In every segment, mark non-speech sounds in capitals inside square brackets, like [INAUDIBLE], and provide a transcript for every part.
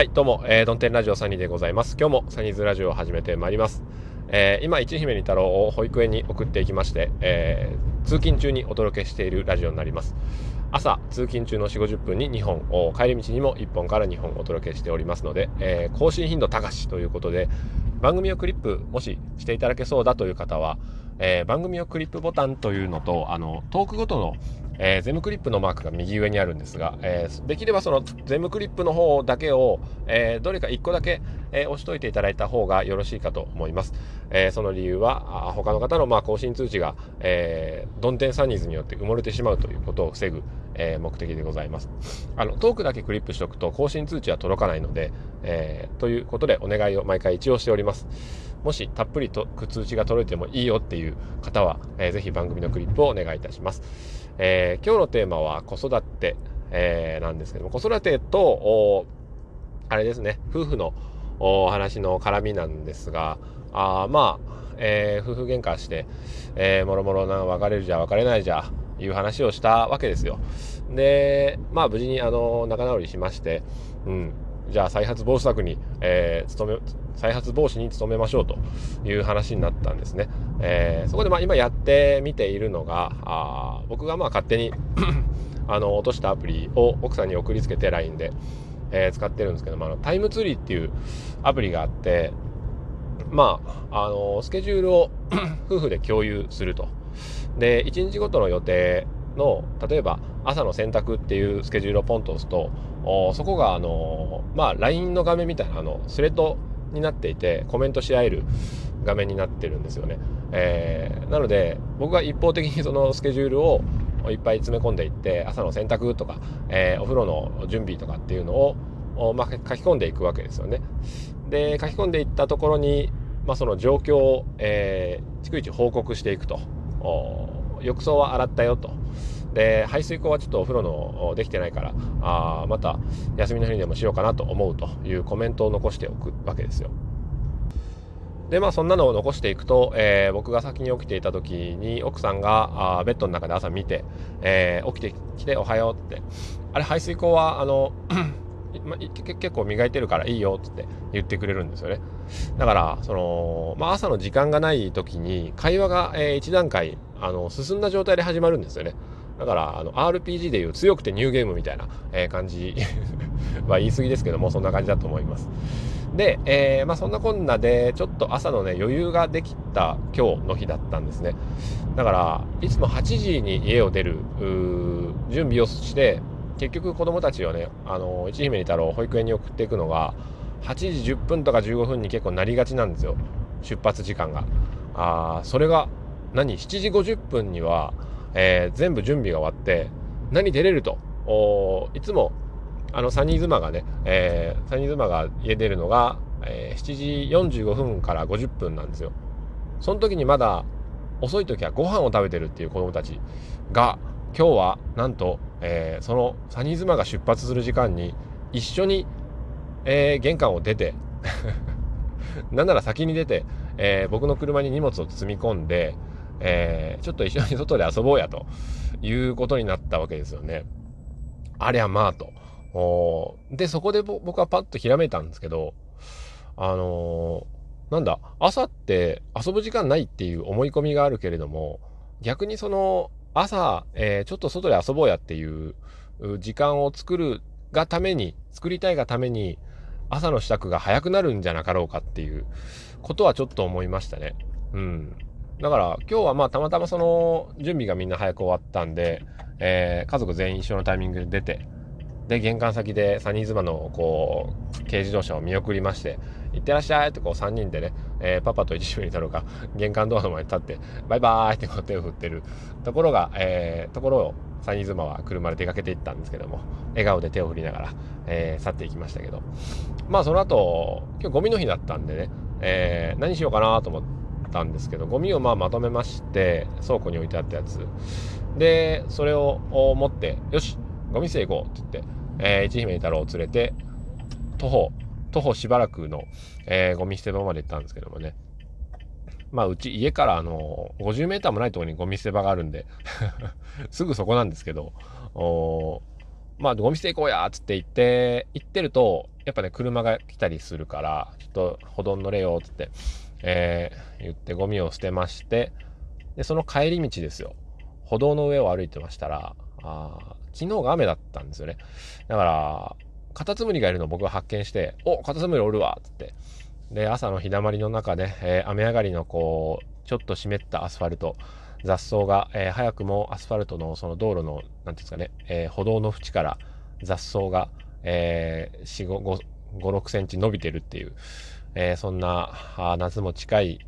はい、どうも、えー、ドンテンラジオサニーでございます。今日もサニーズラジオを始めてまいります。えー、今、一姫に太郎を保育園に送っていきまして、えー、通勤中にお届けしているラジオになります。朝、通勤中の4、50分に2本、帰り道にも1本から2本お届けしておりますので、えー、更新頻度高しということで、番組をクリップ、もししていただけそうだという方は、えー、番組をクリップボタンというのと、あの、トークごとのえー、ゼムクリップのマークが右上にあるんですが、えー、できればそのゼムクリップの方だけを、えー、どれか1個だけ、え押しといていただいた方がよろしいかと思います。えその理由は、他の方のまあ更新通知が、えー、ドンテンサニーズによって埋もれてしまうということを防ぐ、え目的でございます。あの、トークだけクリップしておくと更新通知は届かないので、えということでお願いを毎回一応しております。もしたっぷりと通知が届いてもいいよっていう方は、えー、ぜひ番組のクリップをお願いいたします。えー、今日のテーマは子育て、えー、なんですけども、子育てと、あれですね、夫婦のお話の絡みなんですが、あまあ、えー、夫婦喧嘩して、えー、もろもろな別れるじゃ別れないじゃいう話をしたわけですよ。で、まあ無事にあの仲直りしまして、うん、じゃあ再発防止策に、えー、努め再発防止に努めましょうという話になったんですね。えー、そこでまあ今やってみているのがあ僕がまあ勝手に [COUGHS] あの落としたアプリを奥さんに送りつけて LINE で、えー、使ってるんですけどもあのタイムツリーっていうアプリがあってまああのスケジュールを [COUGHS] 夫婦で共有すると。で1日ごとの予定の例えば朝の洗濯っていうスケジュールをポンと押すとそこがあのまあ LINE の画面みたいなあのスレッドになっていてコメントし合える画面になってるんですよね、えー、なので僕が一方的に [LAUGHS] そのスケジュールをいっぱい詰め込んでいって朝の洗濯とか、えー、お風呂の準備とかっていうのを、まあ、書き込んでいくわけですよね。で書き込んでいったところに、まあ、その状況を、えー、逐一報告していくと。浴槽は洗ったよと。で排水口はちょっとお風呂のできてないからあまた休みの日にでもしようかなと思うというコメントを残しておくわけですよ。でまあそんなのを残していくと、えー、僕が先に起きていた時に奥さんがあベッドの中で朝見て、えー、起きてきておはようって。あれ排水口はあの [CLEARS THROAT] ま、結構磨いてるからいいよって言ってくれるんですよね。だからその、まあ、朝の時間がない時に会話が、えー、一段階あの進んだ状態で始まるんですよね。だからあの RPG でいう強くてニューゲームみたいな、え、感じ [LAUGHS] は言い過ぎですけどもそんな感じだと思います。で、えー、まあ、そんなこんなでちょっと朝のね余裕ができた今日の日だったんですね。だからいつも8時に家を出る準備をして結局子供たちをねあの一姫に太郎保育園に送っていくのが8時10分とか15分に結構なりがちなんですよ。出発時間が。あそれが何？7時50分にはえー、全部準備が終わって何出れると？いつもあのサニー妻がね、えー、サニー妻が家出るのが、えー、7時45分から50分なんですよ。その時にまだ遅い時はご飯を食べてるっていう子供たちが今日はなんと、えー、そのサニー妻が出発する時間に一緒に、えー、玄関を出て [LAUGHS] なんなら先に出て、えー、僕の車に荷物を積み込んで、えー、ちょっと一緒に外で遊ぼうやということになったわけですよね。ありゃまあと。で、そこで僕はパッとひらめいたんですけど、あのー、なんだ、朝って遊ぶ時間ないっていう思い込みがあるけれども、逆にその朝、えー、ちょっと外で遊ぼうやっていう時間を作るがために、作りたいがために、朝の支度が早くなるんじゃなかろうかっていうことはちょっと思いましたね。うん。だから今日はまあたまたまその準備がみんな早く終わったんで、えー、家族全員一緒のタイミングで出て、で、玄関先でサニーズマのこう、軽自動車を見送りまして、行ってらっしゃいってこう3人でね、えー、パパと一緒にいたのが玄関ドアの前に立って、バイバーイってこう手を振ってる。ところが、えー、ところをサニーズマは車で出かけていったんですけども、笑顔で手を振りながら、えー、去っていきましたけど、まあその後、今日ゴミの日だったんでね、えー、何しようかなと思って、ったんですけどゴミをまあまとめまして倉庫に置いてあったやつ。でそれを持ってよしゴミ捨て行こうって言って、えー、一姫太郎を連れて徒歩徒歩しばらくの、えー、ゴミ捨て場まで行ったんですけどもね。まあうち家からあの 50m もないところにゴミ捨て場があるんで [LAUGHS] すぐそこなんですけどおまあゴミ捨て行こうやっつって行って行ってるとやっぱね、車が来たりするから、ちょっと歩道乗れよっ、つって、えー、言ってゴミを捨てまして、で、その帰り道ですよ。歩道の上を歩いてましたら、あ昨日が雨だったんですよね。だから、カタツムリがいるのを僕が発見して、おカタツムリおるわっつって。で、朝の日だまりの中で、えー、雨上がりのこう、ちょっと湿ったアスファルト、雑草が、えー、早くもアスファルトのその道路の、なんていうんですかね、えー、歩道の縁から雑草が、えー、4、5、5、6センチ伸びてるっていう、えー、そんなあ夏も近い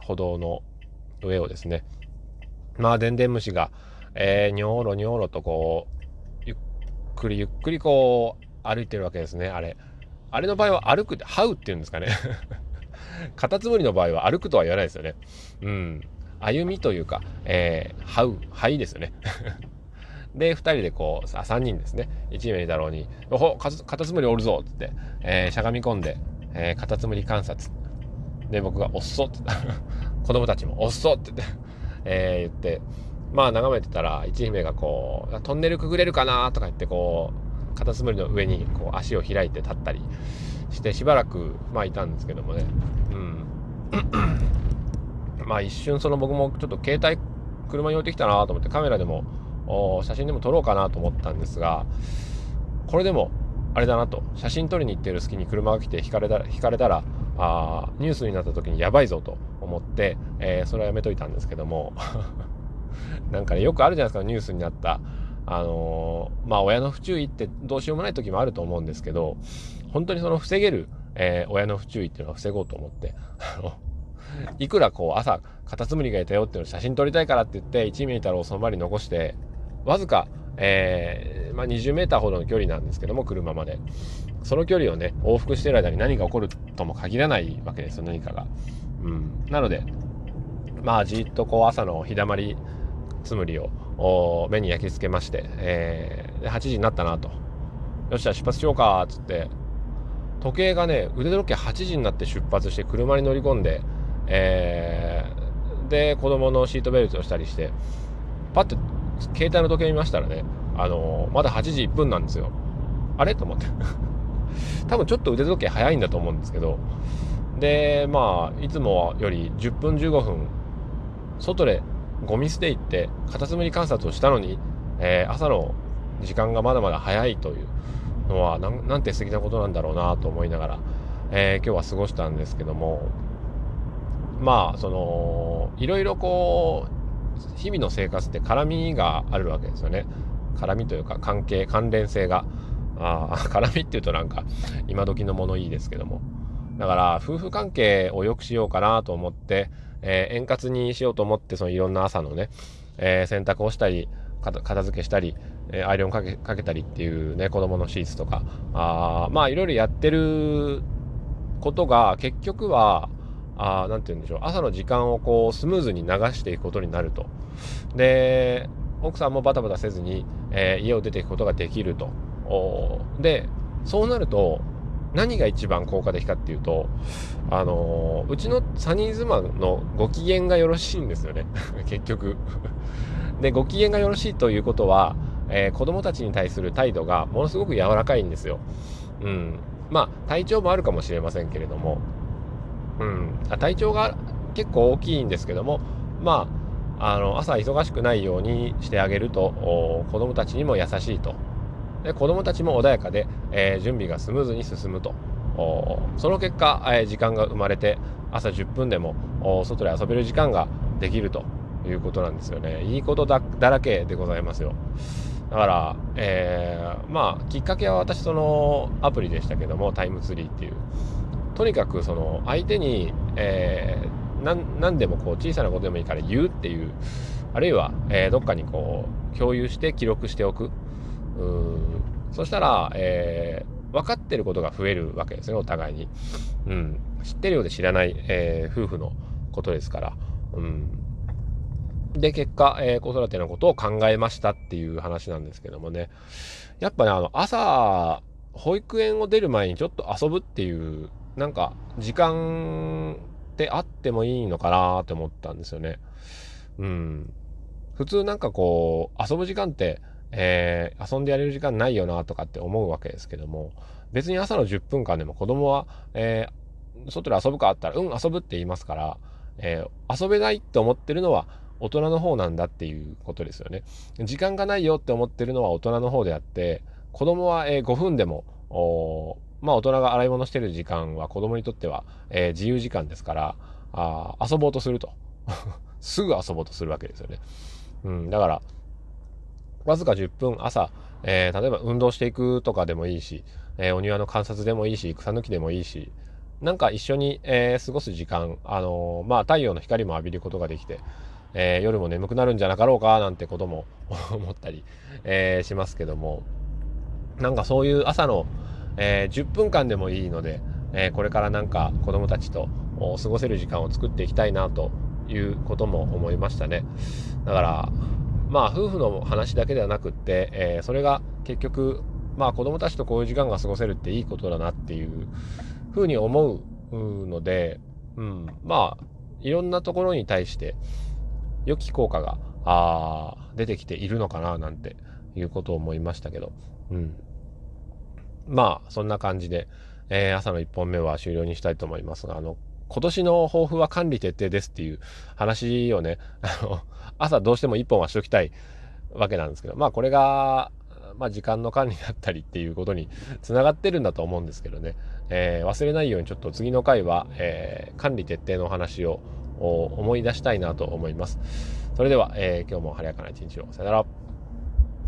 歩道の上をですね、まあ、でんでん虫が、えー、にょーろにょーろとこう、ゆっくりゆっくりこう、歩いてるわけですね、あれ。あれの場合は歩くって、這うっていうんですかね。[LAUGHS] カタツムリの場合は歩くとは言わないですよね。うん。歩みというか、えー、這う、這いですよね。[LAUGHS] で、2人でこう、さ、3人ですね。1名太郎に、おほ、カタツムリおるぞってって、えー、しゃがみ込んで、えー、カタツムリ観察。で、僕がおっそって。[LAUGHS] 子供たちもおっそって言って、え、言って、まあ眺めてたら、一姫がこう、トンネルくぐれるかなとか言って、こう、カタツムリの上にこう足を開いて立ったりしてしばらくまあいたんですけどもね。うん。[COUGHS] まあ一瞬その僕もちょっと携帯車に置いてきたなと思ってカメラでも写真でも撮ろうかなと思ったんですがこれでもあれだなと。写真撮りに行ってる隙に車が来て引かれた引かれたらあニュースになった時にやばいぞと思って、えー、それはやめといたんですけども。[LAUGHS] なんかねよくあるじゃないですかニュースになった。あのー、まあ親の不注意ってどうしようもない時もあると思うんですけど本当にその防げる、えー、親の不注意っていうのは防ごうと思って。[LAUGHS] いくらこう朝カタツムリがいたよっていうのを写真撮りたいからって言って1ミリ太郎をその場に残してわずか、えー、まあ、20メーターほどの距離なんですけども車まで。その距離をね往復してる間に何が起こるとも限らないわけですよ何かが。うん、なのでまあじっとこう朝の日だまりつむりを目に焼き付けまして、えー、8時になったなと。よっしゃ出発しようかっつって時計がね腕時計8時になって出発して車に乗り込んで、えー、で子供のシートベルトをしたりしてパッて携帯の時計見ましたらねあの、まだ8時1分なんですよ。あれ？と思って。[LAUGHS] 多分ちょっと腕時計早いんだと思うんですけど。でまあいつもより10分15分外でゴミ捨て行ってカタツムリ観察をしたのに、えー、朝の時間がまだまだ早いというのはなんて素敵なことなんだろうなと思いながら、えー、今日は過ごしたんですけども。まあそのいろいろこう日々の生活って絡みがあるわけですよね。絡みというか関係関連性が。あ [LAUGHS] 絡みっていうとなんか今時の物いいですけども。だから夫婦関係を良くしようかなと思って、えー、円滑にしようと思ってそのいろんな朝のね、えー、洗濯をしたり片付けしたり、えー、アイロンかけかけたりっていうね子供のシーツとか。あまあいろいろやってることが結局は何て言うんでしょう。朝の時間をこうスムーズに流していくことになると。で奥さんもバタバタせずに、えー、家を出ていくことができると。でそうなると何が一番効果的かっていうとあのー、うちのサニーズマンのご機嫌がよろしいんですよね。[LAUGHS] 結局。でご機嫌がよろしいということは、えー、子供たちに対する態度がものすごく柔らかいんですよ。うん、まあ体調もあるかもしれませんけれども、うん、体調が結構大きいんですけどもまああの朝忙しくないようにしてあげると子供たちにも優しいとで子供たちも穏やかで、えー、準備がスムーズに進むとその結果、えー、時間が生まれて朝10分でも外で遊べる時間ができるということなんですよね。いいことだらけでございますよ。だから、えー、まあ、きっかけは私そのアプリでしたけども、タイムツリーっていう。とにかくその相手に、えー、何でもこう小さなことでもいいから言うっていう、あるいは、えー、どっかにこう共有して記録しておく。うんそしたら、えー、分かってることが増えるわけですね、お互いに。うん、知ってるようで知らない、えー、夫婦のことですから。うん、で、結果、えー、子育てのことを考えましたっていう話なんですけどもね。やっぱね、あの、朝、保育園を出る前にちょっと遊ぶっていう、なんか、時間ってあってもいいのかなって思ったんですよね。うん。普通なんかこう、遊ぶ時間って、えー、遊んでやれる時間ないよなとかって思うわけですけども、別に朝の10分間でも子供は、えー、外で遊ぶかあったら、うん、遊ぶって言いますから、えー、遊べないって思ってるのは大人の方なんだっていうことですよね。時間がないよって思ってるのは大人の方であって、子供は、えー、5分でも、まあ大人が洗い物してる時間は子供にとっては、えー、自由時間ですから、あ遊ぼうとすると。[LAUGHS] すぐ遊ぼうとするわけですよね。うん、だから、わずか10分朝、えー、例えば運動していくとかでもいいし、えー、お庭の観察でもいいし、草抜きでもいいし、なんか一緒に、え、過ごす時間、あのまあ太陽の光も浴びることができて、え夜も眠くなるんじゃなかろうかなんてことも [LAUGHS] 思ったり、えしますけども、なんかそういう朝の、え10分間でもいいので、えこれからなんか子供たちと過ごせる時間を作っていきたいなということも思いましたね。だから、まあ夫婦の話だけではなくって、えー、それが結局、まあ子供たちとこういう時間が過ごせるっていいことだなっていうふうに思うので、うん、まあいろんなところに対して良き効果があ出てきているのかななんていうことを思いましたけど、うん。まあそんな感じで、えー、朝の1本目は終了にしたいと思いますが、あの、今年の抱負は管理徹底ですっていう話をね、[LAUGHS] あの、朝どうしても1本はしときたいわけなんですけど、まあこれが、まあ時間の管理だったりっていうことにつながってるんだと思うんですけどね、えー、忘れないようにちょっと次の回は、えー、管理徹底のお話を思い出したいなと思います。それでは、えー、今日も晴れやかな一日を。さよなら。